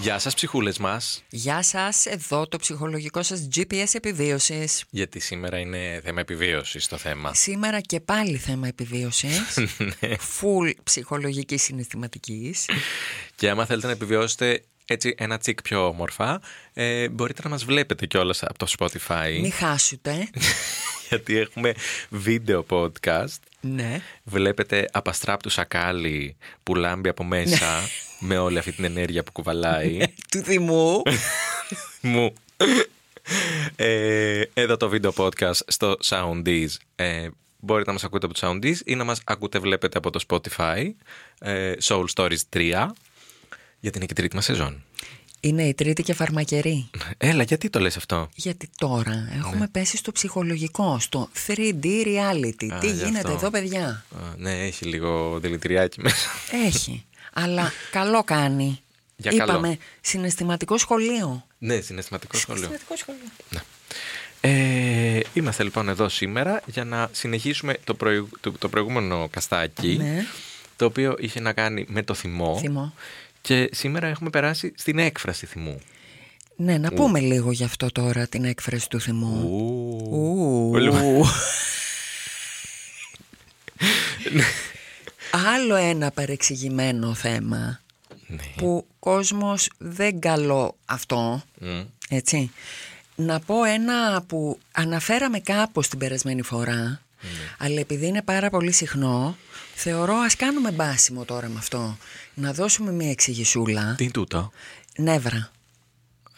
Γεια σας ψυχούλες μας, Γεια σας, εδώ το ψυχολογικό σας GPS επιβίωσης. γιατί σήμερα είναι θέμα επιβίωσης το θέμα. Σήμερα και πάλι θέμα επιβίωσης. Full ψυχολογικής συναισθηματικής. Και άμα θέλετε να επιβιώσετε έτσι ένα τσικ πιο όμορφα, ε, μπορείτε να μας βλέπετε κιόλας από το Spotify, Μη χάσετε. γιατί έχουμε βίντεο podcast. ναι. Βλέπετε απαστράπτου σακάλι που λάμπει από μέσα με όλη αυτή την ενέργεια που κουβαλάει. Του θυμού. μου. Ε, εδώ το βίντεο podcast στο Soundees. Ε, μπορείτε να μας ακούτε από το Soundees ή να μας ακούτε βλέπετε από το Spotify ε, Soul Stories 3 γιατί είναι και η τρίτη μας σεζόν. Είναι η τρίτη και φαρμακερή. Έλα, γιατί το λες αυτό; Γιατί τώρα έχουμε πέσει στο ψυχολογικό, στο 3D reality. Α, Τι γι' γίνεται αυτό. εδώ, παιδιά; Α, ναι, έχει λίγο δηλητηριάκι μέσα. Έχει. Αλλά καλό κάνει. Για καλό. Είπαμε συναισθηματικό σχολείο. ναι, συναισθηματικό σχολείο. Συναισθηματικό σχολείο. Ε, είμαστε λοιπόν εδώ σήμερα για να συνεχίσουμε το, προηγου- το, το προηγούμενο καστάκι Ναι. το οποίο είχε να κάνει με το θυμό. Θυμό. Και σήμερα έχουμε περάσει στην έκφραση θυμού. Ναι, να πούμε λίγο γι' αυτό τώρα την έκφραση του θυμού. Ου. Πολύ- Άλλο ένα παρεξηγημένο θέμα Ναι. που κόσμος δεν καλό αυτό, Μμ. έτσι. Να πω ένα που αναφέραμε κάπως την περασμένη φορά, Ναι. αλλά επειδή είναι πάρα πολύ συχνό, θεωρώ ας κάνουμε μπάσιμο τώρα με αυτό. Να δώσουμε μια εξηγησούλα. Τι είναι τούτο; Νεύρα.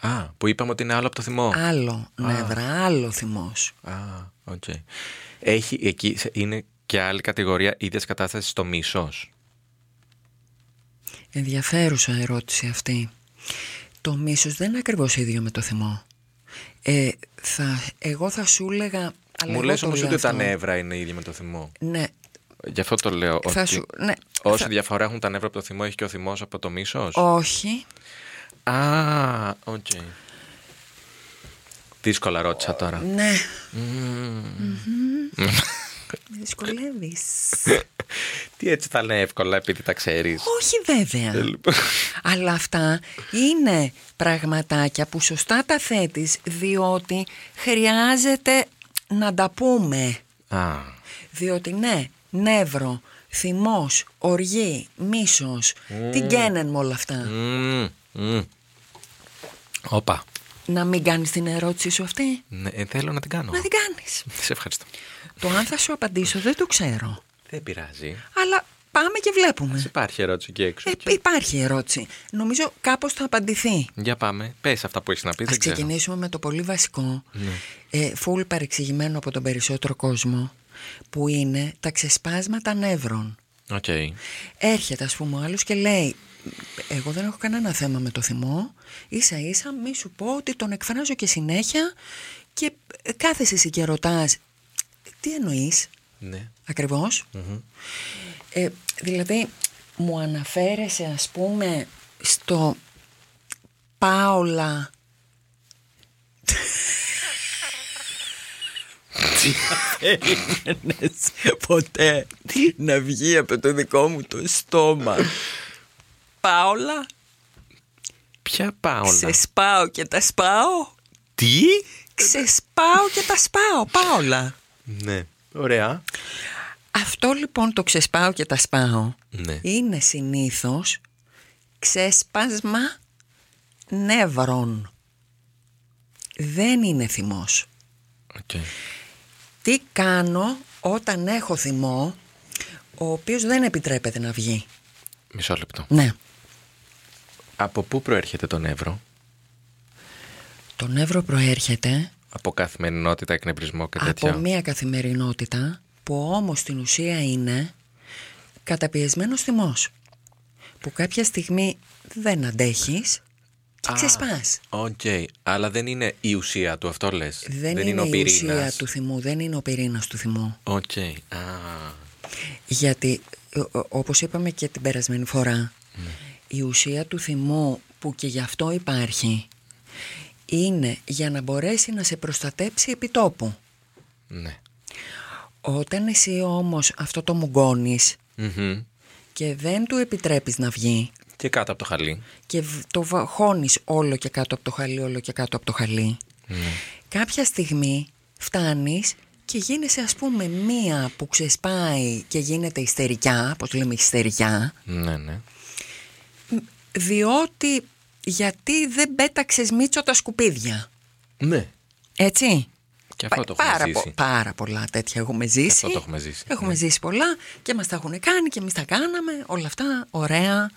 Α, που είπαμε ότι είναι άλλο από το θυμό. Άλλο νεύρα, άλλο θυμός. Α, οκ. Έχει εκεί, σε- είναι και άλλη κατηγορία ίδιας κατάστασης στο μίσος; Ενδιαφέρουσα ερώτηση αυτή. Το μίσος δεν είναι ακριβώς ίδιο με το θυμό. Ε, θα, εγώ θα σου έλεγα... αλλά Μου εγώ λες το όμως λέω ότι τα αυτό. νεύρα είναι ίδια με το θυμό. Ναι, Γι' αυτό το λέω. θα ότι σου... Ναι, Όση θα- διαφορά έχουν τα νεύρα από το θυμό, έχει και ο θυμός από το μίσος; Όχι. Α, οκ. Δύσκολα ρώτησα τώρα. Ναι. Με δυσκολεύεις. Τι έτσι θα είναι εύκολα επειδή τα ξέρεις; Όχι βέβαια. λοιπόν. Αλλά αυτά είναι πραγματάκια που σωστά τα θέτεις διότι χρειάζεται να τα πούμε. Α, Διότι ναι, νεύρο, θυμός, οργή, μίσος, τι γκαίνεν με όλα αυτά. μμ, μμ. Όπα. Να μην κάνεις την ερώτηση σου αυτή. Ναι, ε, θέλω να την κάνω. Να την κάνεις. Σε ευχαριστώ. Το αν θα σου απαντήσω δεν το ξέρω. Δεν πειράζει. Αλλά πάμε και βλέπουμε. Υπάρχει ερώτηση εκεί έξω. Ε, και- υπάρχει ερώτηση. Νομίζω κάπως θα απαντηθεί. Για πάμε. Πες αυτά που έχεις να πεις. Ας Δεν ξέρω. ξεκινήσουμε με το πολύ βασικό, Ναι. ε, φουλ παρεξηγημένο από τον περισσότερο κόσμο, που είναι τα ξεσπάσματα νεύρων. Οκ. Έρχεται ας πούμε ο άλλος και λέει εγώ δεν έχω κανένα θέμα με το θυμό. Ίσα ίσα μη σου πω ότι τον εκφράζω και συνέχεια και ε, κάθεσαι εσύ και ρωτάς τι εννοείς; Ναι. ακριβώς. Ε, δηλαδή μου αναφέρεσαι ας πούμε στο Πάολα. Περίμενες ποτέ να βγει από το δικό μου το στόμα; Πάολα Ποια πάω Ξεσπάω και τα σπάω Τι; Ξεσπάω και τα σπάω Πάολα Ναι. Ωραία. Αυτό λοιπόν το ξεσπάω και τα σπάω Ναι. είναι συνήθως ξέσπασμα νεύρων. Δεν είναι θυμός. Οκ. Τι κάνω όταν έχω θυμό ο οποίος δεν επιτρέπεται να βγει. Μισό λεπτό. Ναι. Από πού προέρχεται το νεύρο; Το νεύρο προέρχεται Από καθημερινότητα, εκνευρισμό και τέτοια. από μία καθημερινότητα που όμως στην ουσία είναι καταπιεσμένος θυμός. Που κάποια στιγμή δεν αντέχεις και Α, ξεσπάς. Οκ. Αλλά δεν είναι η ουσία του, αυτό λες. Δεν, είναι, είναι, ο η πυρήνας. ουσία του θυμού, δεν είναι ο πυρήνας του θυμού. Οκ. Α. Γιατί ο- ο- όπως είπαμε και την περασμένη φορά, η ουσία του θυμού που και γι' αυτό υπάρχει είναι για να μπορέσει να σε προστατέψει επί τόπου. Ναι. Όταν εσύ όμως αυτό το μουγκώνεις Μμμ. και δεν του επιτρέπεις να βγει Και κάτω από το χαλί. και β- το βα- χώνεις όλο και κάτω από το χαλί, όλο και κάτω από το χαλί, κάποια στιγμή φτάνεις και γίνεσαι ας πούμε μία που ξεσπάει και γίνεται ιστερικιά, πώς λέμε ιστερικιά, Ναι, ναι. Διότι γιατί δεν πέταξες μίτσο τα σκουπίδια. Ναι. Έτσι. Και αυτό Πα- το έχουμε πάρα, ζήσει. πο- πάρα πολλά τέτοια έχουμε ζήσει. αυτό το έχουμε ζήσει, Έχουμε ναι. ζήσει πολλά και μας τα έχουν κάνει και εμείς τα κάναμε. Όλα αυτά ωραία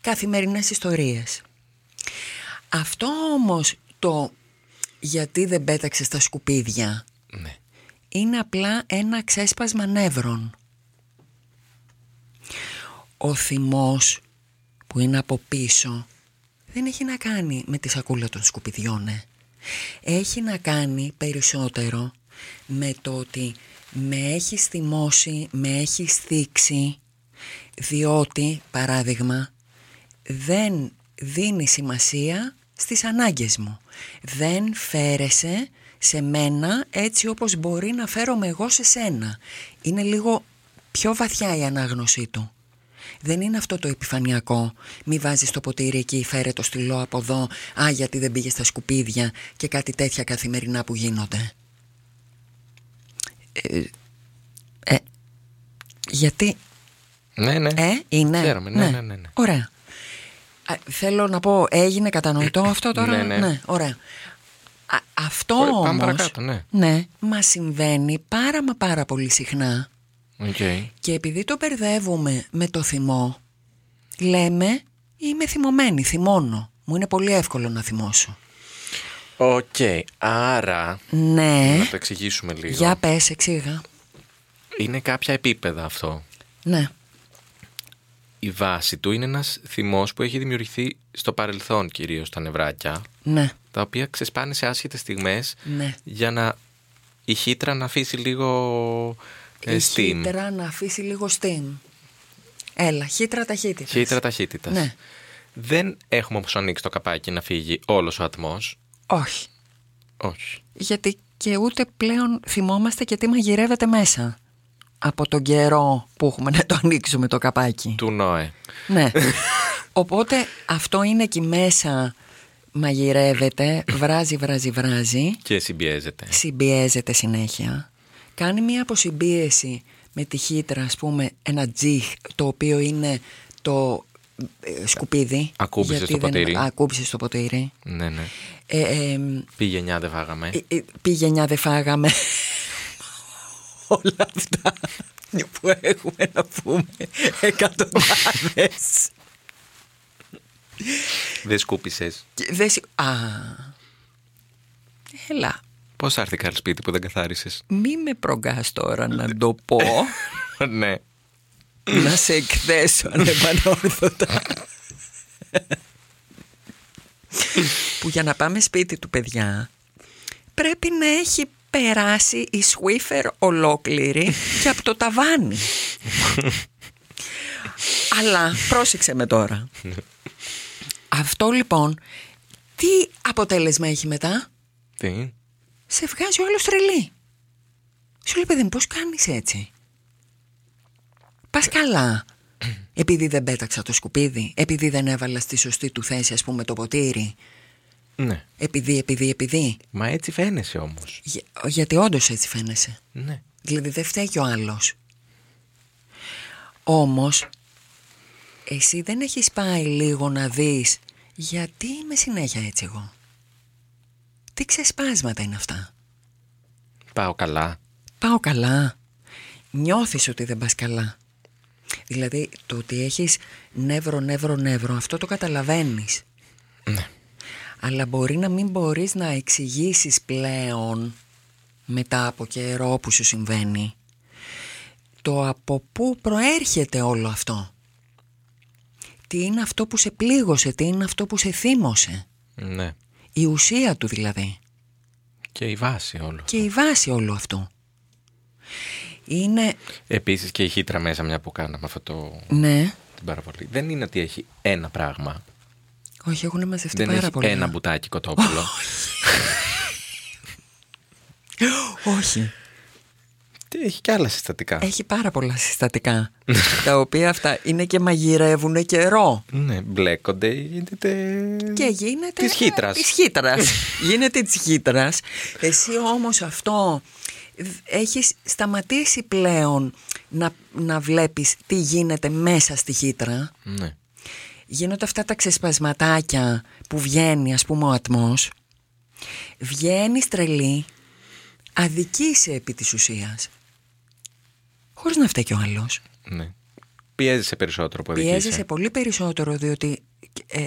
καθημερινές ιστορίες. Αυτό όμως το γιατί δεν πέταξες τα σκουπίδια Ναι. είναι απλά ένα ξέσπασμα νεύρων. Ο θυμός που είναι από πίσω δεν έχει να κάνει με τη σακούλα των σκουπιδιών, ε. Έχει να κάνει περισσότερο με το ότι με έχει θυμώσει, με έχει θίξει, διότι, παράδειγμα, δεν δίνει σημασία στις ανάγκες μου. Δεν φέρεσαι σε μένα έτσι όπως μπορεί να φέρομαι εγώ σε σένα. Είναι λίγο πιο βαθιά η ανάγνωσή του. Δεν είναι αυτό το επιφανειακό. Μη βάζεις το ποτήρι εκεί, φέρε το στυλό από εδώ. Α, γιατί δεν πήγες στα σκουπίδια και κάτι τέτοια καθημερινά που γίνονται. Ε, ε, γιατί; Ναι, ναι. ε, είναι; Ξέρουμε, ναι, ναι, ναι, ναι. Ωραία. Α, θέλω να πω, έγινε κατανοητό αυτό τώρα; Ναι, ναι. ωραία. Α, αυτό Ωραία, πάμε όμως, παρακάτω, ναι. ναι, μας συμβαίνει πάρα μα πάρα πολύ συχνά Οκ. και επειδή το μπερδεύουμε με το θυμό, λέμε είμαι θυμωμένη, θυμώνω. Μου είναι πολύ εύκολο να θυμώσω. Οκ. Άρα, Ναι, να το εξηγήσουμε λίγο. για πες, εξήγα. Είναι κάποια επίπεδα αυτό. Ναι, Η βάση του είναι ένας θυμός που έχει δημιουργηθεί στο παρελθόν κυρίως τα νευράκια, ναι, τα οποία ξεσπάνε σε άσχετες στιγμές ναι. για να η χύτρα να αφήσει λίγο ε, Η steam. χύτρα να αφήσει λίγο steam. Έλα, χύτρα ταχύτητας. Χύτρα ταχύτητας. Ναι. Δεν έχουμε όμως ανοίξει το καπάκι να φύγει όλος ο ατμός. Όχι. Όχι. Γιατί και ούτε πλέον θυμόμαστε και τι μαγειρεύεται μέσα. Από τον καιρό που έχουμε να το ανοίξουμε το καπάκι. Του Νόε. Ναι. Οπότε αυτό είναι εκεί μέσα μαγειρεύεται, βράζει, βράζει, βράζει, Και συμπιέζεται. συμπιέζεται συνέχεια. Κάνει μία αποσυμπίεση με τη χύτρα, ας πούμε, ένα τζιχ, το οποίο είναι το ε, σκουπίδι. Ακούμπησες γιατί στο δεν- ποτήρι. Ακούμπησες στο ποτήρι. Ναι, ναι. Ε, ε, Πήγε 9 δεν φάγαμε. Ε, ε, Πήγαινιά δεν φάγαμε όλα αυτά που έχουμε να πούμε εκατοντάδες Δεν σκούπισες. Και δεν σι- Α, έλα, Πώς θα έρθει καλή σπίτι που δεν καθάρισες; μη με προγκάς τώρα να το πω ναι. να σε εκθέσω ανεπανόρθωτα που για να πάμε σπίτι του παιδιά πρέπει να έχει περάσει η Swiffer ολόκληρη και από το ταβάνι. Αλλά πρόσεξε με τώρα. Αυτό λοιπόν τι αποτέλεσμα έχει μετά; Τι; Σε βγάζει ο άλλος τρελή. Σου λέει παιδί μου πώς κάνεις έτσι; Πας καλά. Επειδή δεν πέταξα το σκουπίδι. Επειδή δεν έβαλα στη σωστή του θέση ας πούμε το ποτήρι. Ναι. Επειδή, επειδή, επειδή. Μα έτσι φαίνεσαι όμως. Για- γιατί όντως έτσι φαίνεσαι. Ναι. Δηλαδή δεν φταίει και ο άλλος. Όμως, εσύ δεν έχεις πάει λίγο να δεις γιατί είμαι συνέχεια έτσι εγώ. Τι ξεσπάσματα είναι αυτά. Πάω καλά. Πάω καλά. Νιώθεις ότι δεν πας καλά. Δηλαδή το ότι έχεις νεύρο, νεύρο, νεύρο, αυτό το καταλαβαίνεις. Ναι. Αλλά μπορεί να μην μπορείς να εξηγήσεις πλέον μετά από καιρό που σου συμβαίνει το από πού προέρχεται όλο αυτό. Τι είναι αυτό που σε πλήγωσε, τι είναι αυτό που σε θύμωσε. Ναι. Η ουσία του δηλαδή. Και η βάση όλο. και η βάση όλου αυτού. Είναι, Επίσης και η χύτρα μέσα, μια που κάναμε αυτό το, ναι, την παραβολή. Δεν είναι ότι έχει ένα πράγμα. όχι έχουν μαζευτεί Δεν πάρα έχει πολλά. ένα μπουτάκι κοτόπουλο. Όχι. Τι, έχει και άλλα συστατικά. Έχει πάρα πολλά συστατικά. τα οποία αυτά είναι και μαγειρεύουν καιρό. Ναι, μπλέκονται, γίνεται. Και γίνεται. Της χύτρας. Της χύτρας. γίνεται της χύτρας. Εσύ όμως αυτό έχεις σταματήσει πλέον να, να βλέπεις τι γίνεται μέσα στη χύτρα; Ναι. Γίνονται αυτά τα ξεσπασματάκια που βγαίνει ας πούμε ο ατμός. Βγαίνει τρελή, αδικείσαι επί της ουσίας. Χωρίς να φταίει και ο άλλος. ναι. Πιέζεσαι περισσότερο από δική Πιέζεσαι πολύ περισσότερο διότι ε,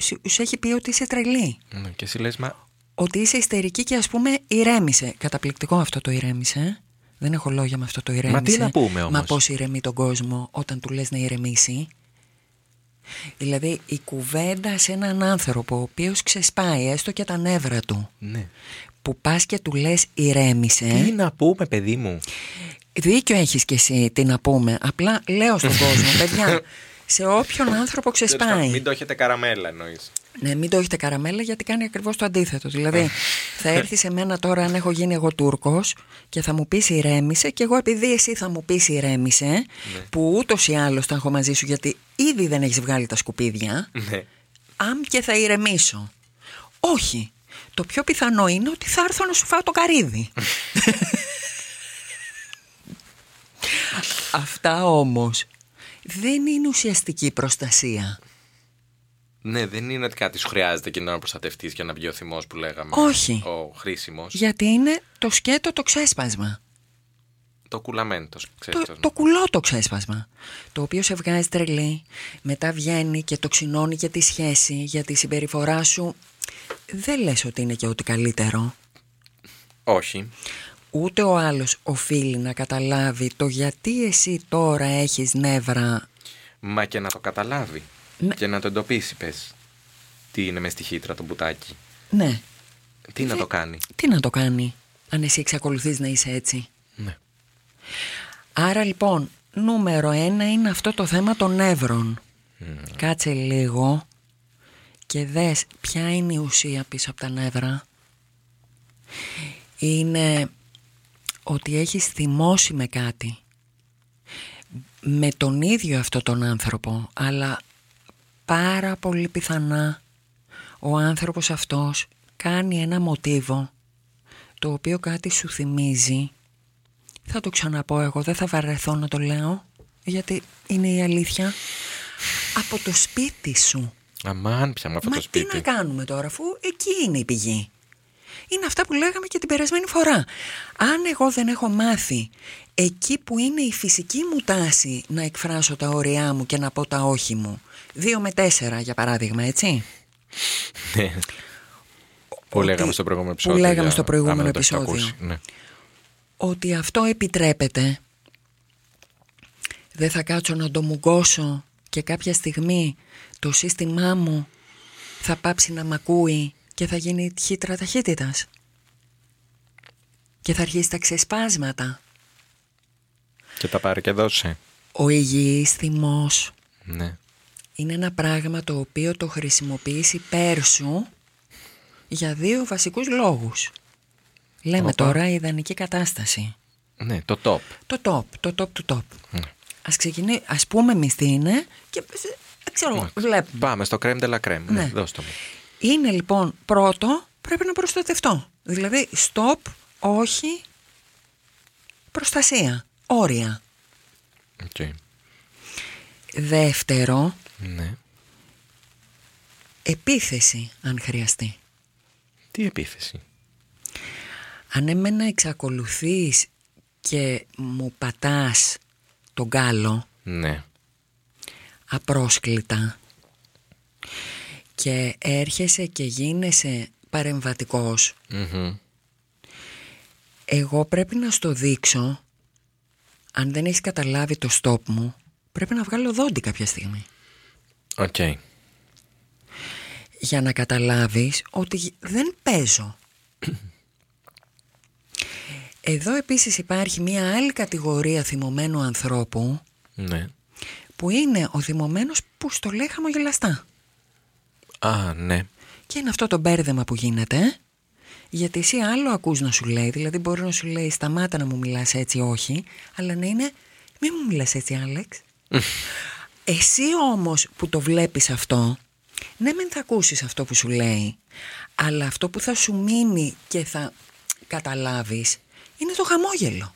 σου, σου έχει πει ότι είσαι τρελή. Ναι, και εσύ λες, μα Ότι είσαι ιστερική και ας πούμε ηρέμησε. Καταπληκτικό αυτό το ηρέμησε. Δεν έχω λόγια με αυτό το ηρέμησε. τι να πούμε όμως; Μα πώς ηρεμεί τον κόσμο όταν του λες να ηρεμήσει. Δηλαδή η κουβέντα σε έναν άνθρωπο ο οποίος ξεσπάει έστω και τα νεύρα του ναι. που πας και του λες ηρέμησε Τι να πούμε, παιδί μου; Δίκιο έχεις και εσύ τι να πούμε Απλά λέω στον κόσμο παιδιά Σε όποιον άνθρωπο ξεσπάει Μην το έχετε καραμέλα, εννοείς. Ναι, μην το έχετε καραμέλα γιατί κάνει ακριβώς το αντίθετο. Δηλαδή, θα έρθει σε μένα τώρα αν έχω γίνει εγώ Τούρκος και θα μου πεις ηρέμησε και εγώ επειδή εσύ θα μου πεις ηρέμησε, που ούτως ή άλλως τα έχω μαζί σου γιατί ήδη δεν έχεις βγάλει τα σκουπίδια, Ναι. αν και θα ηρεμήσω. Όχι. Το πιο πιθανό είναι ότι θα έρθω να σου φάω το καρύδι. Αυτά όμως δεν είναι ουσιαστική προστασία. Ναι, δεν είναι ότι κάτι σου χρειάζεται και να προστατευτείς και να βγει ο θυμός που λέγαμε. Όχι. Ο χρήσιμος. Γιατί είναι το σκέτο το ξέσπασμα. Το κουλαμέντο. Το, το κουλό το ξέσπασμα. Το οποίο σε βγάζει τρελή, μετά βγαίνει και το ξυνώνει και τη σχέση για τη συμπεριφορά σου. Δεν λες ότι είναι και ό,τι καλύτερο. Όχι. Ούτε ο άλλος οφείλει να καταλάβει το γιατί εσύ τώρα έχεις νεύρα. Μα και να το καταλάβει. Ναι. Και να το εντοπίσει, πες. Τι είναι μες στη χύτρα το μπουτάκι. Ναι, Τι να Ε, το κάνει. τι να το κάνει αν εσύ εξακολουθείς να είσαι έτσι. Ναι. Άρα λοιπόν, νούμερο ένα είναι αυτό το θέμα των νεύρων. Κάτσε λίγο και δες ποια είναι η ουσία πίσω από τα νεύρα. Είναι ότι έχεις θυμώσει με κάτι. Με τον ίδιο αυτό τον άνθρωπο, αλλά πάρα πολύ πιθανά ο άνθρωπος αυτός κάνει ένα μοτίβο το οποίο κάτι σου θυμίζει θα το ξαναπώ εγώ, δεν θα βαρεθώ να το λέω γιατί είναι η αλήθεια από το σπίτι σου Αμάν, πια με αυτό Μα το τι σπίτι. να κάνουμε τώρα αφού εκεί είναι η πηγή είναι αυτά που λέγαμε και την περασμένη φορά αν εγώ δεν έχω μάθει εκεί που είναι η φυσική μου τάση να εκφράσω τα όρια μου και να πω τα όχι μου δύο με τέσσερα για παράδειγμα έτσι Ναι. Που Ότι- λέγαμε στο προηγούμενο που επεισόδιο. λέγαμε για- στο προηγούμενο άμα δεν το έχετε επεισόδιο. ακούσει. Ναι. ότι αυτό επιτρέπεται δεν θα κάτσω να το μουγκώσω και κάποια στιγμή το σύστημά μου θα πάψει να μ' ακούει και θα γίνει χύτρα ταχύτητας και θα αρχίσει τα ξεσπάσματα Και τα πάρει και δώσε. ο υγιής θυμός Ναι. είναι ένα πράγμα το οποίο το χρησιμοποιείς υπέρ σου για δύο βασικούς λόγους λέμε Όπα. τώρα η ιδανική κατάσταση Ναι, το top. Το top, το top του top. Ναι. Ας ξεκινήσει, ας πούμε εμείς τι είναι και ε, ξέρω, εγώ, βλέπουμε. Πάμε στο crème de la crème. Ναι, Ναι. δώστε μου. Είναι λοιπόν πρώτο, πρέπει να προστατευτώ. Δηλαδή, stop, όχι, προστασία, όρια. Οκ. Δεύτερο, Ναι. επίθεση, αν χρειαστεί. Τι επίθεση; Αν εμένα εξακολουθείς και μου πατάς τον κάλο, Ναι. απρόσκλητα και έρχεσαι και γίνεσαι παρεμβατικός Μμμ. εγώ πρέπει να στο δείξω αν δεν έχεις καταλάβει το stop μου πρέπει να βγάλω δόντι κάποια στιγμή Οκ. για να καταλάβεις ότι δεν παίζω Εδώ επίσης υπάρχει μια άλλη κατηγορία θυμωμένου ανθρώπου Ναι. που είναι ο θυμωμένος που στο λέει χαμογελαστά. Α, ναι. Και είναι αυτό το μπέρδεμα που γίνεται. Γιατί εσύ άλλο ακούς να σου λέει, δηλαδή μπορεί να σου λέει σταμάτα να μου μιλάς έτσι όχι, αλλά να είναι μη μου μιλάς έτσι Άλεξ. εσύ όμως που το βλέπεις αυτό, ναι μεν θα ακούσεις αυτό που σου λέει, αλλά αυτό που θα σου μείνει και θα καταλάβεις είναι το χαμόγελο.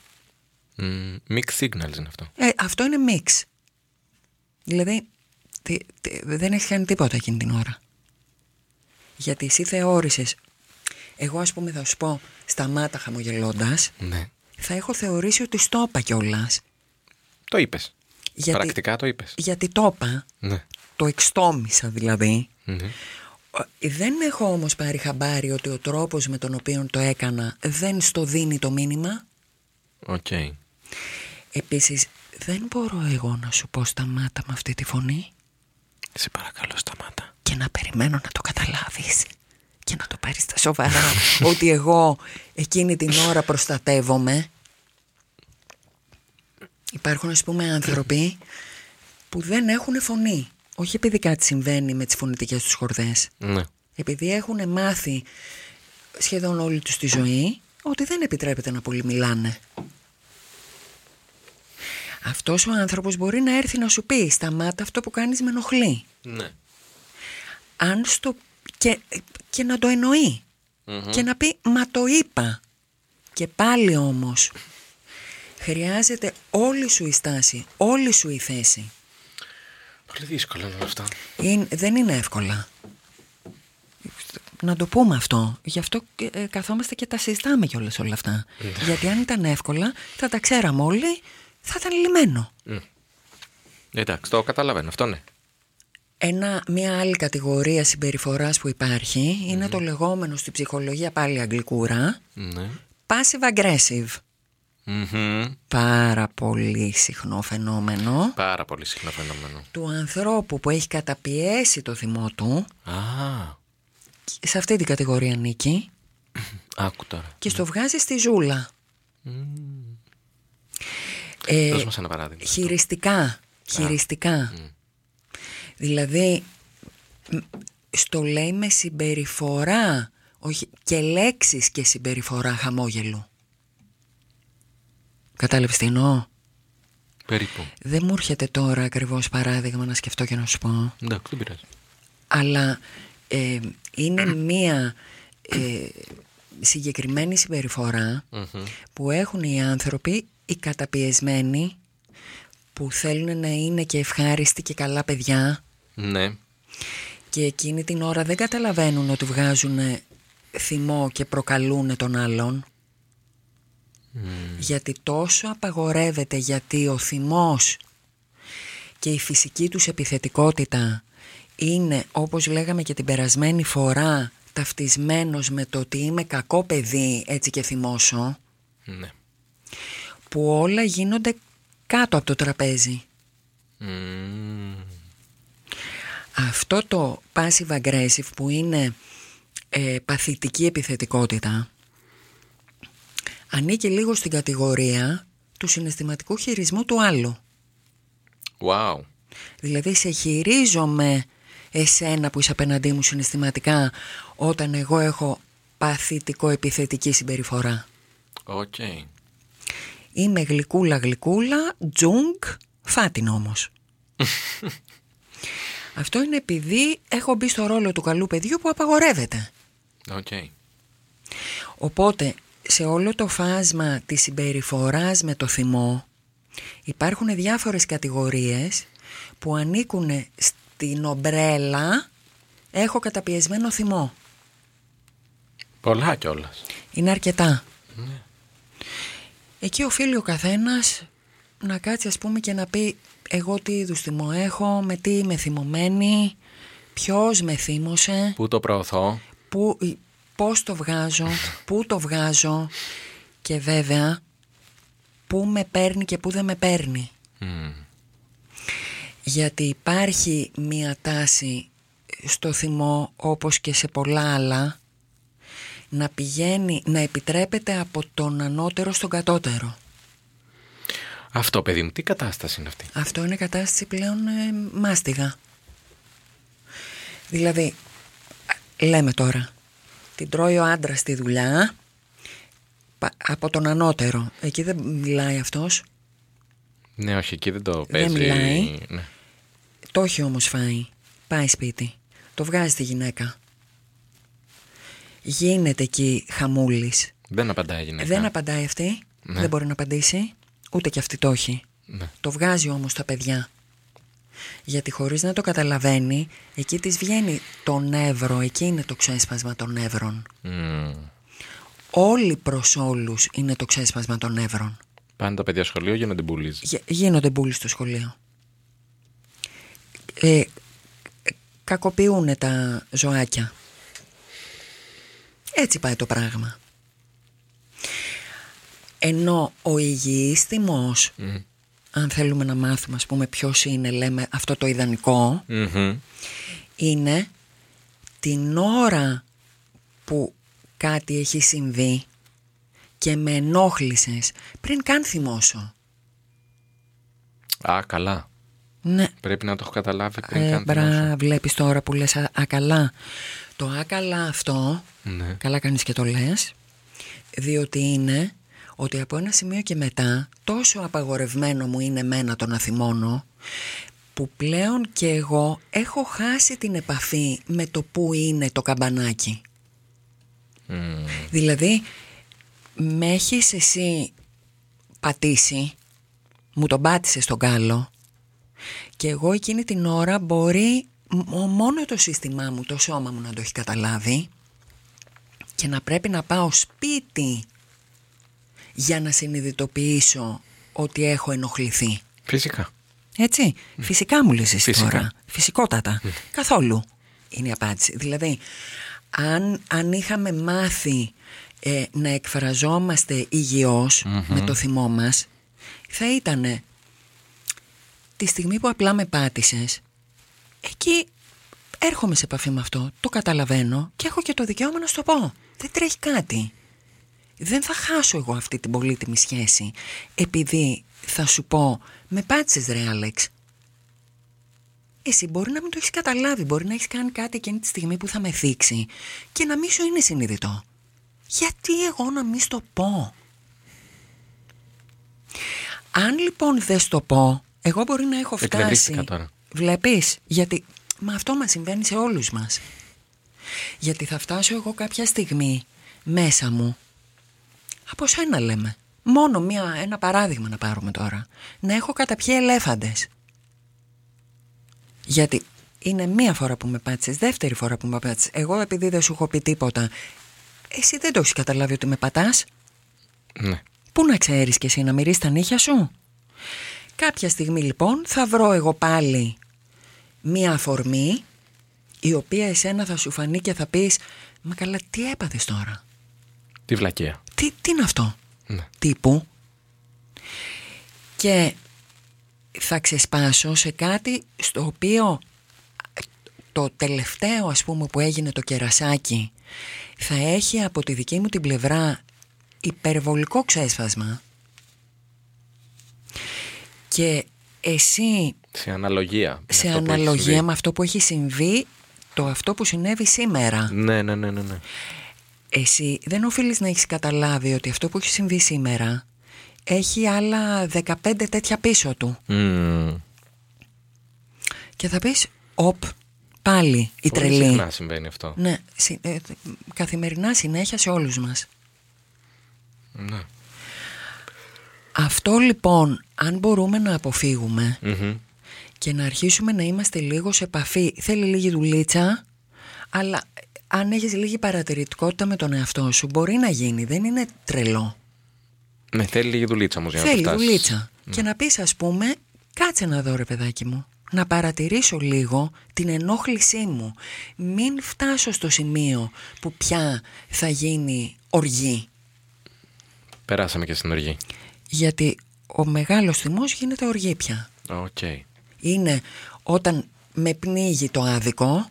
Μ, Mixed signals είναι αυτό. Ε, αυτό είναι μίξ. Δηλαδή, τι- τι- δεν έχεις κάνει τίποτα εκείνη την ώρα. Γιατί εσύ θεώρησες, εγώ ας πούμε θα σου πω σταμάτα χαμογελώντας, Ναι. θα έχω θεωρήσει ότι στο είπα κιόλας. Το είπες. Γιατί, Πρακτικά το είπες. γιατί το είπα, Ναι. το εξτόμησα δηλαδή. Μμμ. Ε, Δεν έχω όμως πάρει χαμπάρι ότι ο τρόπος με τον οποίο το έκανα δεν στο δίνει το μήνυμα. Οκ. Επίσης, δεν μπορώ εγώ να σου πω σταμάτα με αυτή τη φωνή. Σε παρακαλώ, σταμάτα. Και να περιμένω να το καταλάβεις και να το πάρεις στα σοβαρά ότι εγώ εκείνη την ώρα προστατεύομαι. Υπάρχουν ας πούμε άνθρωποι που δεν έχουν φωνή. Όχι επειδή κάτι συμβαίνει με τις φωνητικές τους χορδές. Ναι. Επειδή έχουν μάθει σχεδόν όλη τους τη ζωή ότι δεν επιτρέπεται να πολύ μιλάνε. Αυτός ο άνθρωπος μπορεί να έρθει να σου πει σταμάτα αυτό που κάνεις με ενοχλεί Ναι. Αν στο... και, και να το εννοεί. Και να πει μα το είπα και πάλι όμως χρειάζεται όλη σου η στάση, όλη σου η θέση. Πολύ δύσκολο είναι όλα αυτά. Είναι- δεν είναι εύκολα. Να το πούμε αυτό. Γι' αυτό και, ε, καθόμαστε και τα συζητάμε κιόλας όλα αυτά. Γιατί αν ήταν εύκολα θα τα ξέραμε όλοι θα ήταν λιμένο. Εντάξει, το καταλαβαίνω. Αυτό ναι. Ένα, μια άλλη κατηγορία συμπεριφοράς που υπάρχει είναι το λεγόμενο στη ψυχολογία πάλι αγγλικούρα Ναι. passive aggressive. Μμμ. Πάρα πολύ συχνό φαινόμενο Πάρα πολύ συχνό φαινόμενο. του ανθρώπου που έχει καταπιέσει το θυμό του Α, σε αυτή την κατηγορία ανήκει άκου τώρα. και στο βγάζει στη ζούλα. Ε, Δώσ' μας ένα παράδειγμα. χειριστικά, χειριστικά. Δηλαδή, μ, στο λέει με συμπεριφορά, όχι, και λέξεις και συμπεριφορά χαμόγελου. Κατάλαβες τι εννοώ; Περίπου. Δεν μου έρχεται τώρα ακριβώς παράδειγμα να σκεφτώ και να σου πω. Εντάξει, δεν πειράζει. Αλλά ε, είναι μία ε, συγκεκριμένη συμπεριφορά που έχουν οι άνθρωποι, οι καταπιεσμένοι, που θέλουν να είναι και ευχάριστοι και καλά παιδιά Ναι. και εκείνη την ώρα δεν καταλαβαίνουν ότι βγάζουν θυμό και προκαλούν τον άλλον. Γιατί τόσο απαγορεύεται γιατί ο θυμός και η φυσική τους επιθετικότητα είναι όπως λέγαμε και την περασμένη φορά ταυτισμένος με το ότι είμαι κακό παιδί έτσι και θυμώσω Ναι. που όλα γίνονται κάτω από το τραπέζι. Μμμ. Αυτό το passive aggressive που είναι ε, παθητική επιθετικότητα ανήκει λίγο στην κατηγορία του συναισθηματικού χειρισμού του άλλου. Wow. Δηλαδή σε χειρίζομαι εσένα που είσαι απέναντί μου συναισθηματικά όταν εγώ έχω παθητικό επιθετική συμπεριφορά. Οκ. Είμαι γλυκούλα γλυκούλα, τσουκ, φά' την όμως. Αυτό είναι επειδή έχω μπει στο ρόλο του καλού παιδιού που απαγορεύεται. Οκ. Οπότε σε όλο το φάσμα της συμπεριφοράς με το θυμό υπάρχουν διάφορες κατηγορίες που ανήκουν στην ομπρέλα έχω καταπιεσμένο θυμό. Πολλά κιόλας. Είναι αρκετά. Εκεί οφείλει ο καθένας να κάτσει ας πούμε και να πει εγώ τι είδους θυμό έχω, με τι είμαι θυμωμένη, ποιος με θύμωσε, Πού το προωθώ; που, πώς το βγάζω, πού το βγάζω και βέβαια πού με παίρνει και πού δεν με παίρνει. Μμ. Γιατί υπάρχει μία τάση στο θυμό όπως και σε πολλά άλλα να πηγαίνει, να επιτρέπεται από τον ανώτερο στον κατώτερο. Αυτό, παιδί μου, τι κατάσταση είναι αυτή; Αυτό είναι κατάσταση πλέον ε, μάστιγα. Δηλαδή, λέμε τώρα, την τρώει ο άντρας στη δουλειά πα- από τον ανώτερο. Εκεί δεν μιλάει αυτός. Ναι, όχι, εκεί δεν το Δεν παίζει. μιλάει. Ναι. Το έχει όμως φάει. Πάει σπίτι. Το βγάζει τη γυναίκα. Γίνεται εκεί χαμούλης. Δεν απαντάει η γυναίκα. Δεν απαντάει αυτή. Ναι. Δεν μπορεί να απαντήσει. Ούτε και αυτή το έχει. Ναι. Το βγάζει όμως τα παιδιά. Γιατί χωρίς να το καταλαβαίνει, εκεί της βγαίνει το νεύρο, εκεί είναι το ξέσπασμα των νεύρων. Μμμ. Όλοι προς όλους είναι το ξέσπασμα των νεύρων. Πάνε τα παιδιά σχολείο, γίνονται μπουλίζ. Γε- Γίνονται μπουλοι στο σχολείο. Ε, κακοποιούν τα ζωάκια. Έτσι πάει το πράγμα. Ενώ ο υγιής θυμός, αν θέλουμε να μάθουμε ας πούμε ποιος είναι, λέμε αυτό το ιδανικό, Μμμ. είναι την ώρα που κάτι έχει συμβεί και με ενόχλησες πριν καν θυμώσω. Α, καλά. Ναι. Πρέπει να το έχω καταλάβει πριν Ε, καν μπρα, θυμώσω. βλέπεις τώρα που λες α, ακαλά. Το άκαλα αυτό, Ναι. καλά κάνεις και το λες, διότι είναι ότι από ένα σημείο και μετά τόσο απαγορευμένο μου είναι εμένα το να θυμώνω που πλέον και εγώ έχω χάσει την επαφή με το που είναι το καμπανάκι. Μμμ. Δηλαδή, με έχεις εσύ πατήσει, μου τον πάτησες στον κάλο και εγώ εκείνη την ώρα μπορεί μ- μόνο το σύστημά μου, το σώμα μου να το έχει καταλάβει και να πρέπει να πάω σπίτι για να συνειδητοποιήσω ότι έχω ενοχληθεί. Φυσικά. Έτσι. Φυσικά μου λες εσύ Φυσικά. τώρα. Φυσικότατα. Καθόλου είναι η απάντηση. Δηλαδή, αν, αν είχαμε μάθει ε, να εκφραζόμαστε υγιώς με το θυμό μας, θα ήταν τη στιγμή που απλά με πάτησες, εκεί έρχομαι σε επαφή με αυτό, το καταλαβαίνω και έχω και το δικαίωμα να σου το πω. Δεν τρέχει κάτι. Δεν θα χάσω εγώ αυτή την πολύτιμη σχέση επειδή θα σου πω με πάτησες ρε Άλεξ. Εσύ μπορεί να μην το έχεις καταλάβει, μπορεί να έχεις κάνει κάτι εκείνη τη στιγμή που θα με θίξει και να μην σου είναι συνειδητό. Γιατί εγώ να μην στο πω; Αν λοιπόν δεν στο πω, εγώ μπορεί να έχω φτάσει. Εκνευρίστηκα τώρα. Βλέπεις, γιατί μα αυτό μας συμβαίνει σε όλους μας. Γιατί θα φτάσω εγώ κάποια στιγμή μέσα μου από σένα λέμε. Μόνο μια, ένα παράδειγμα να πάρουμε τώρα. Να έχω καταπιεί ελέφαντες. Γιατί είναι μία φορά που με πάτησες, δεύτερη φορά που με πάτησες. Εγώ επειδή δεν σου έχω πει τίποτα, εσύ δεν το έχεις καταλάβει ότι με πατάς; Ναι. Πού να ξέρεις και εσύ να μυρίσει τα νύχια σου; Κάποια στιγμή λοιπόν θα βρω εγώ πάλι μία αφορμή η οποία εσένα θα σου φανεί και θα πεις «Μα καλά τι έπαθες τώρα, Τη βλακεία. Τι, τι είναι αυτό» Ναι. τύπου και θα ξεσπάσω σε κάτι στο οποίο το τελευταίο ας πούμε που έγινε το κερασάκι θα έχει από τη δική μου την πλευρά υπερβολικό ξέσπασμα και εσύ Σε αναλογία. με σε αυτό που έχει αναλογία συμβεί. με αυτό που έχει συμβεί το αυτό που συνέβη σήμερα Ναι, ναι, ναι, ναι. ναι. Εσύ δεν οφείλεις να έχεις καταλάβει ότι αυτό που έχει συμβεί σήμερα έχει άλλα 15 τέτοια πίσω του. Μμμ. Και θα πεις, οπ, πάλι η Πολύ τρελή. συχνά συμβαίνει αυτό. Ναι, συ- ε, καθημερινά συνέχεια σε όλους μας. Ναι. Αυτό λοιπόν, αν μπορούμε να αποφύγουμε Μμμ. και να αρχίσουμε να είμαστε λίγο σε επαφή, θέλει λίγη δουλίτσα, αλλά αν έχεις λίγη παρατηρητικότητα με τον εαυτό σου, μπορεί να γίνει, δεν είναι τρελό. Ναι, θέλει λίγη δουλίτσα όμως για να Θέλει το φτάσεις. δουλίτσα. Και να πεις ας πούμε, κάτσε να δω ρε παιδάκι μου, να παρατηρήσω λίγο την ενόχλησή μου. Μην φτάσω στο σημείο που πια θα γίνει οργή. Περάσαμε και στην οργή. Γιατί ο μεγάλος θυμός γίνεται οργή πια. Οκ. Είναι όταν με πνίγει το άδικο,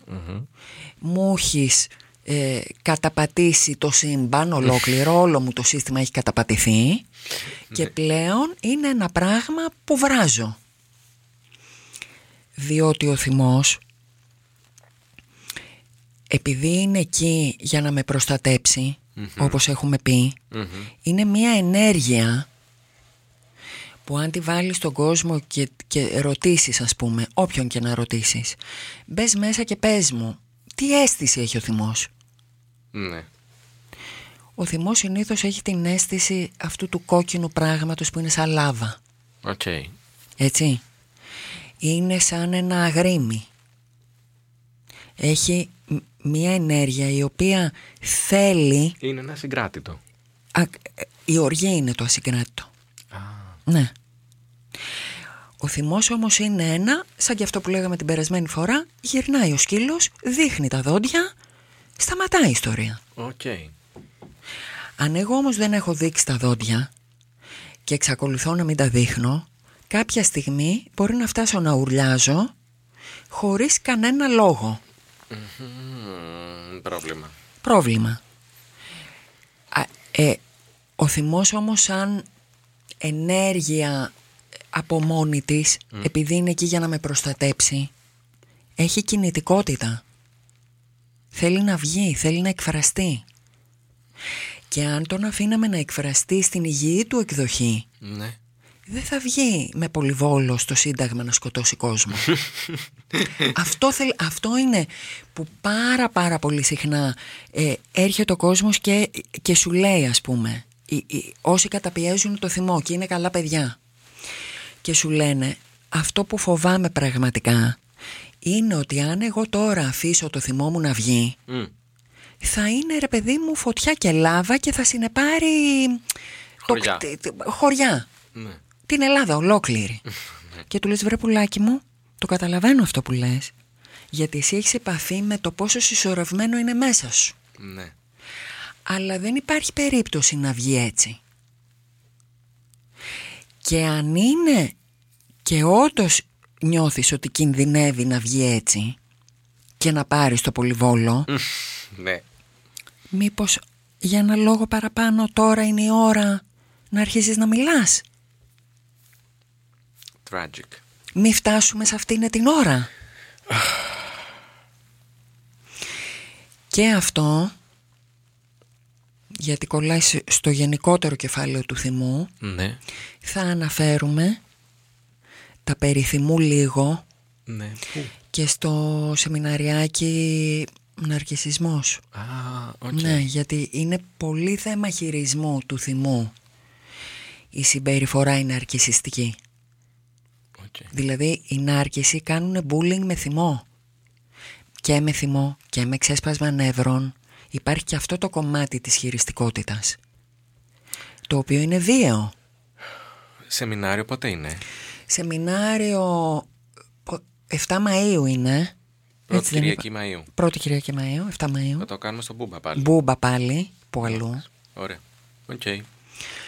μου έχεις ε, καταπατήσει το σύμπαν ολόκληρο, όλο μου το σύστημα έχει καταπατηθεί και πλέον είναι ένα πράγμα που βράζω. Διότι ο θυμός επειδή είναι εκεί για να με προστατεψει όπως έχουμε πει, είναι μια ενέργεια που αν τη βάλεις στον κόσμο και, και ρωτήσεις ας πούμε, όποιον και να ρωτήσεις, μπες μέσα και πες μου, τι αίσθηση έχει ο θυμός; Ναι. Ο θυμός συνήθως έχει την αίσθηση αυτού του κόκκινου πράγματος που είναι σαν λάβα. Οκ. Έτσι. Είναι σαν ένα αγρίμι. Έχει μ- μια ενέργεια η οποία θέλει... Είναι ασυγκράτητο. Α, ε, η οργή είναι το ασυγκράτητο. Ναι. Ο θυμός όμως είναι ένα, σαν και αυτό που λέγαμε την περασμένη φορά, γυρνάει ο σκύλος, δείχνει τα δόντια, σταματάει η ιστορία. Οκ. Αν εγώ όμως δεν έχω δείξει τα δόντια και εξακολουθώ να μην τα δείχνω, κάποια στιγμή μπορεί να φτάσω να ουρλιάζω χωρίς κανένα λόγο. Μμμ, Πρόβλημα. Πρόβλημα. Α, ε, ο θυμός όμως σαν ενέργεια από μόνη της, επειδή είναι εκεί για να με προστατέψει, έχει κινητικότητα. Θέλει να βγει, θέλει να εκφραστεί. Και αν τον αφήναμε να εκφραστεί στην υγιή του εκδοχή, Ναι. δεν θα βγει με πολυβόλο στο Σύνταγμα να σκοτώσει κόσμο. αυτό, θέλ, αυτό είναι που πάρα πάρα πολύ συχνά ε, έρχεται ο κόσμος και, και σου λέει ας πούμε οι, οι- όσοι καταπιέζουν το θυμό και είναι καλά παιδιά και σου λένε αυτό που φοβάμαι πραγματικά είναι ότι αν εγώ τώρα αφήσω το θυμό μου να βγει Μμ. θα είναι ρε παιδί μου φωτιά και λάβα και θα συνεπάρει Χωριά. Το, κτ- χωριά Ναι. την Ελλάδα ολόκληρη. και του λες βρε πουλάκι μου, το καταλαβαίνω αυτό που λες, γιατί εσύ έχεις επαφή με το πόσο συσσωρευμένο είναι μέσα σου. Ναι. Αλλά δεν υπάρχει περίπτωση να βγει έτσι. Και αν είναι και όντως νιώθεις ότι κινδυνεύει να βγει έτσι και να πάρεις το πολυβόλο, Ναι. μήπως για ένα λόγο παραπάνω τώρα είναι η ώρα να αρχίσεις να μιλάς; Tragic. Μη φτάσουμε σε αυτήν την ώρα. Και αυτό, γιατί κολλάει σε- στο γενικότερο κεφάλαιο του θυμού, Ναι. θα αναφέρουμε τα περί θυμού λίγο Ναι. Πού; και στο σεμιναριάκι ναρκισσισμός. Α, οκ. Ναι, γιατί είναι πολύ θέμα χειρισμού του θυμού. Η συμπεριφορά είναι ναρκισσιστική. Οκ. Δηλαδή οι νάρκισσοι κάνουν bullying με θυμό. Και με θυμό και με ξέσπασμα νεύρων. Υπάρχει και αυτό το κομμάτι της χειριστικότητας. Το οποίο είναι βίαιο. Σεμινάριο πότε είναι; Σεμινάριο πο- 7 Μαΐου είναι. Πρώτη Έτσι δεν Κυριακή Μαΐου. Πρώτη Κυριακή Μαΐου, 7 Μαΐου. Θα το κάνουμε στο Μπούμπα πάλι. Μπούμπα πάλι, που αλλού. Ωραία. Οκ.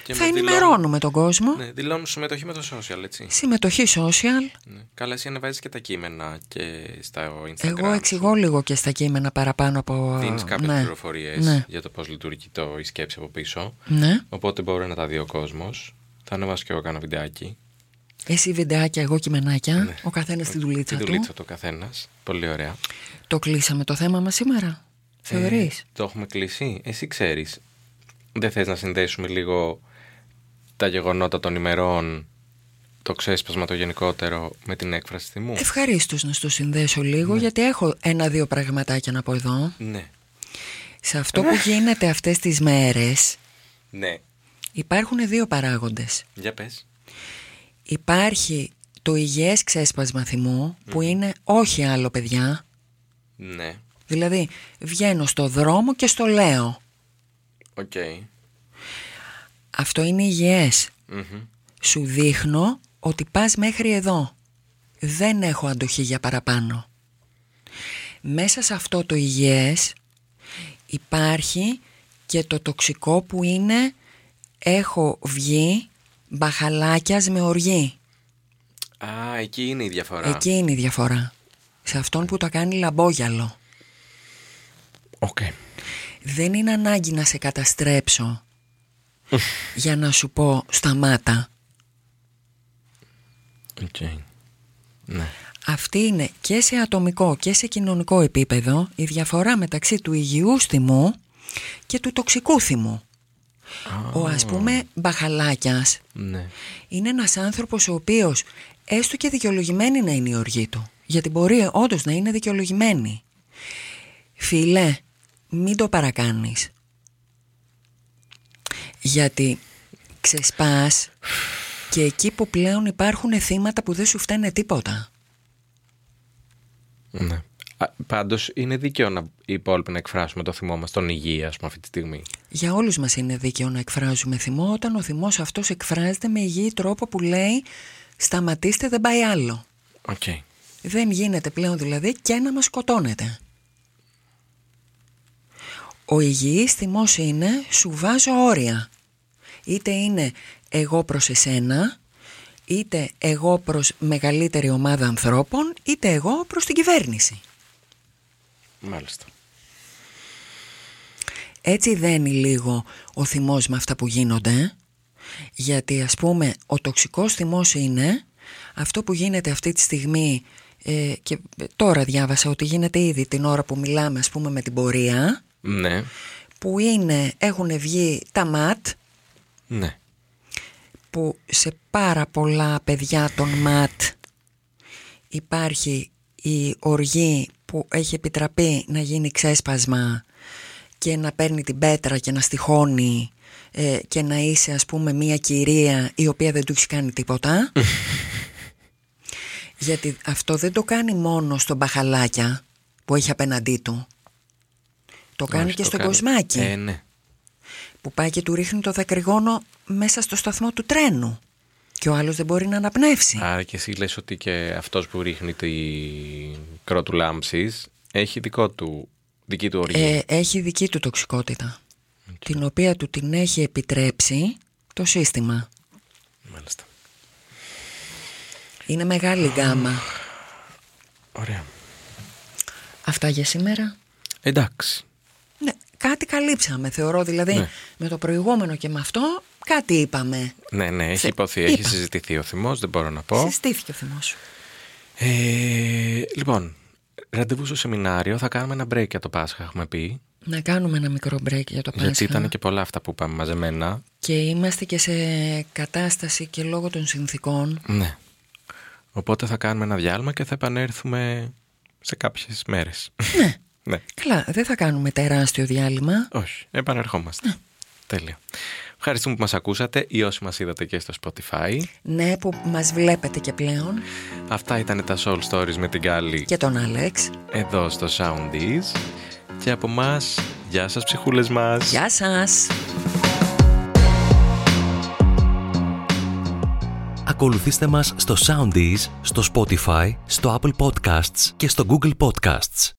Και Θα με δηλώνουν- ενημερώνουμε τον κόσμο. Ναι, δηλώνουν συμμετοχή με το social, έτσι. Συμμετοχή social. Ναι. Καλά, εσύ ανεβάζεις και τα κείμενα και στα Instagram. Εγώ εξηγώ λίγο και στα κείμενα παραπάνω από... Δίνεις κάποιες ναι. πληροφορίες Ναι. για το πώς λειτουργεί το, η σκέψη από πίσω. Ναι. Οπότε μπορεί να τα δει ο κόσμος. Θα ανεβάσω και εγώ κάνα βιντεάκι. Εσύ βιντεάκια, εγώ κειμενάκια. Ναι. Ο καθένας στην δουλίτσα Την του. δουλίτσα του καθένας. Πολύ ωραία. Το κλείσαμε το θέμα μας σήμερα. Θεωρείς; Ε, το έχουμε κλείσει. Εσύ ξέρεις. Δεν θες να συνδέσουμε λίγο τα γεγονότα των ημερών, το ξέσπασμα το γενικότερο με την έκφραση θυμού; Ευχαρίστως να στο συνδέσω λίγο γιατί έχω ένα-δύο πραγματάκια να πω εδώ. Ναι. Σε αυτό που γίνεται αυτές τις μέρες Ναι. υπάρχουν δύο παράγοντες. Για πες. Υπάρχει το υγιές ξέσπασμα θυμού που είναι όχι άλλο παιδιά. Ναι. Δηλαδή βγαίνω στο δρόμο και στο λέω. Οκ. Αυτό είναι υγιές. Μμμ. Σου δείχνω ότι πας μέχρι εδώ. Δεν έχω αντοχή για παραπάνω. Μέσα σε αυτό το υγιές υπάρχει και το τοξικό που είναι έχω βγει μπαχαλάκιας με οργή. Α, εκεί είναι η διαφορά. Εκεί είναι η διαφορά. Σε αυτόν που το κάνει λαμπόγυαλο. Οκ. Δεν είναι ανάγκη να σε καταστρέψω για να σου πω σταμάτα. Οκ. Ναι. Αυτή είναι και σε ατομικό και σε κοινωνικό επίπεδο η διαφορά μεταξύ του υγιούς θυμού και του τοξικού θυμού. Ο ας πούμε μπαχαλάκιας Ναι. είναι ένας άνθρωπος ο οποίος έστω και δικαιολογημένη να είναι η οργή του γιατί μπορεί όντως να είναι δικαιολογημένη. Φίλε, μην το παρακάνεις. Γιατί ξεσπάς και εκεί που πλέον υπάρχουν θύματα που δεν σου φταίνε τίποτα. ναι. Α, πάντως είναι δίκαιο να οι υπόλοιποι να εκφράσουμε το θυμό μας, τον υγεία, ας πούμε, αυτή τη στιγμή. Για όλους μας είναι δίκαιο να εκφράζουμε θυμό όταν ο θυμός αυτός εκφράζεται με υγιή τρόπο που λέει σταματήστε δεν πάει άλλο. Οκ. Δεν γίνεται πλέον δηλαδή και να μας σκοτώνετε. Ο υγιής θυμός είναι σου βάζω όρια. Είτε είναι εγώ προς εσένα, είτε εγώ προς μεγαλύτερη ομάδα ανθρώπων, είτε εγώ προς την κυβέρνηση. Μάλιστα. Έτσι δένει λίγο ο θυμός με αυτά που γίνονται ε. γιατί ας πούμε ο τοξικός θυμός είναι αυτό που γίνεται αυτή τη στιγμή ε, και τώρα διάβασα ότι γίνεται ήδη την ώρα που μιλάμε ας πούμε με την πορεία Ναι. που είναι, έχουν βγει τα ΜΑΤ Ναι. που σε πάρα πολλά παιδιά των ΜΑΤ υπάρχει η οργή που έχει επιτραπεί να γίνει ξέσπασμα και να παίρνει την πέτρα και να στοιχώνει ε, και να είσαι ας πούμε μια κυρία η οποία δεν του έχεις κάνει τίποτα γιατί αυτό δεν το κάνει μόνο στον μπαχαλάκια που έχει απέναντί του το κάνει Όχι, και το στον κάνει. κοσμάκι Ε, ναι. Που πάει και του ρίχνει το δακρυγόνο μέσα στο σταθμό του τρένου και ο άλλος δεν μπορεί να αναπνεύσει. Άρα και εσύ λες ότι και αυτός που ρίχνει την κρότου λάμψης έχει δικό του, δική του οργή. Ε, έχει δική του τοξικότητα, την οποία του την έχει επιτρέψει το σύστημα. Μάλιστα. Είναι μεγάλη γκάμα. Ωραία. Αυτά για σήμερα. Εντάξει. Ναι, κάτι καλύψαμε θεωρώ, δηλαδή Ναι. με το προηγούμενο και με αυτό κάτι είπαμε. Ναι, ναι, έχει Σε- υποθεί, έχει είπα. συζητηθεί ο θυμός, δεν μπορώ να πω. Συστήθηκε ο θυμός σου. Ε, λοιπόν, ραντεβού στο σεμινάριο, θα κάνουμε ένα break για το Πάσχα, έχουμε πει. Να κάνουμε ένα μικρό break για το Πάσχα. Γιατί ήταν και πολλά αυτά που είπαμε μαζεμένα. Και είμαστε και σε κατάσταση και λόγω των συνθήκων. Ναι. Οπότε θα κάνουμε ένα διάλειμμα και θα επανέλθουμε σε κάποιες μέρες. Ναι. ναι. Καλά, δεν θα κάνουμε τεράστιο διάλειμμα. Όχι, επανερχόμαστε. Τέλεια. Ευχαριστούμε που μας ακούσατε ή όσοι μας είδατε και στο Spotify. Ναι, που μας βλέπετε και πλέον. Αυτά ήταν τα Soul Stories με την Κάλλη Και τον Άλεξ. εδώ στο Soundies. Και από μας, γεια σας ψυχούλες μας. Γεια σας! Ακολουθήστε μας στο Soundees, στο Spotify, στο Apple Podcasts και στο Google Podcasts.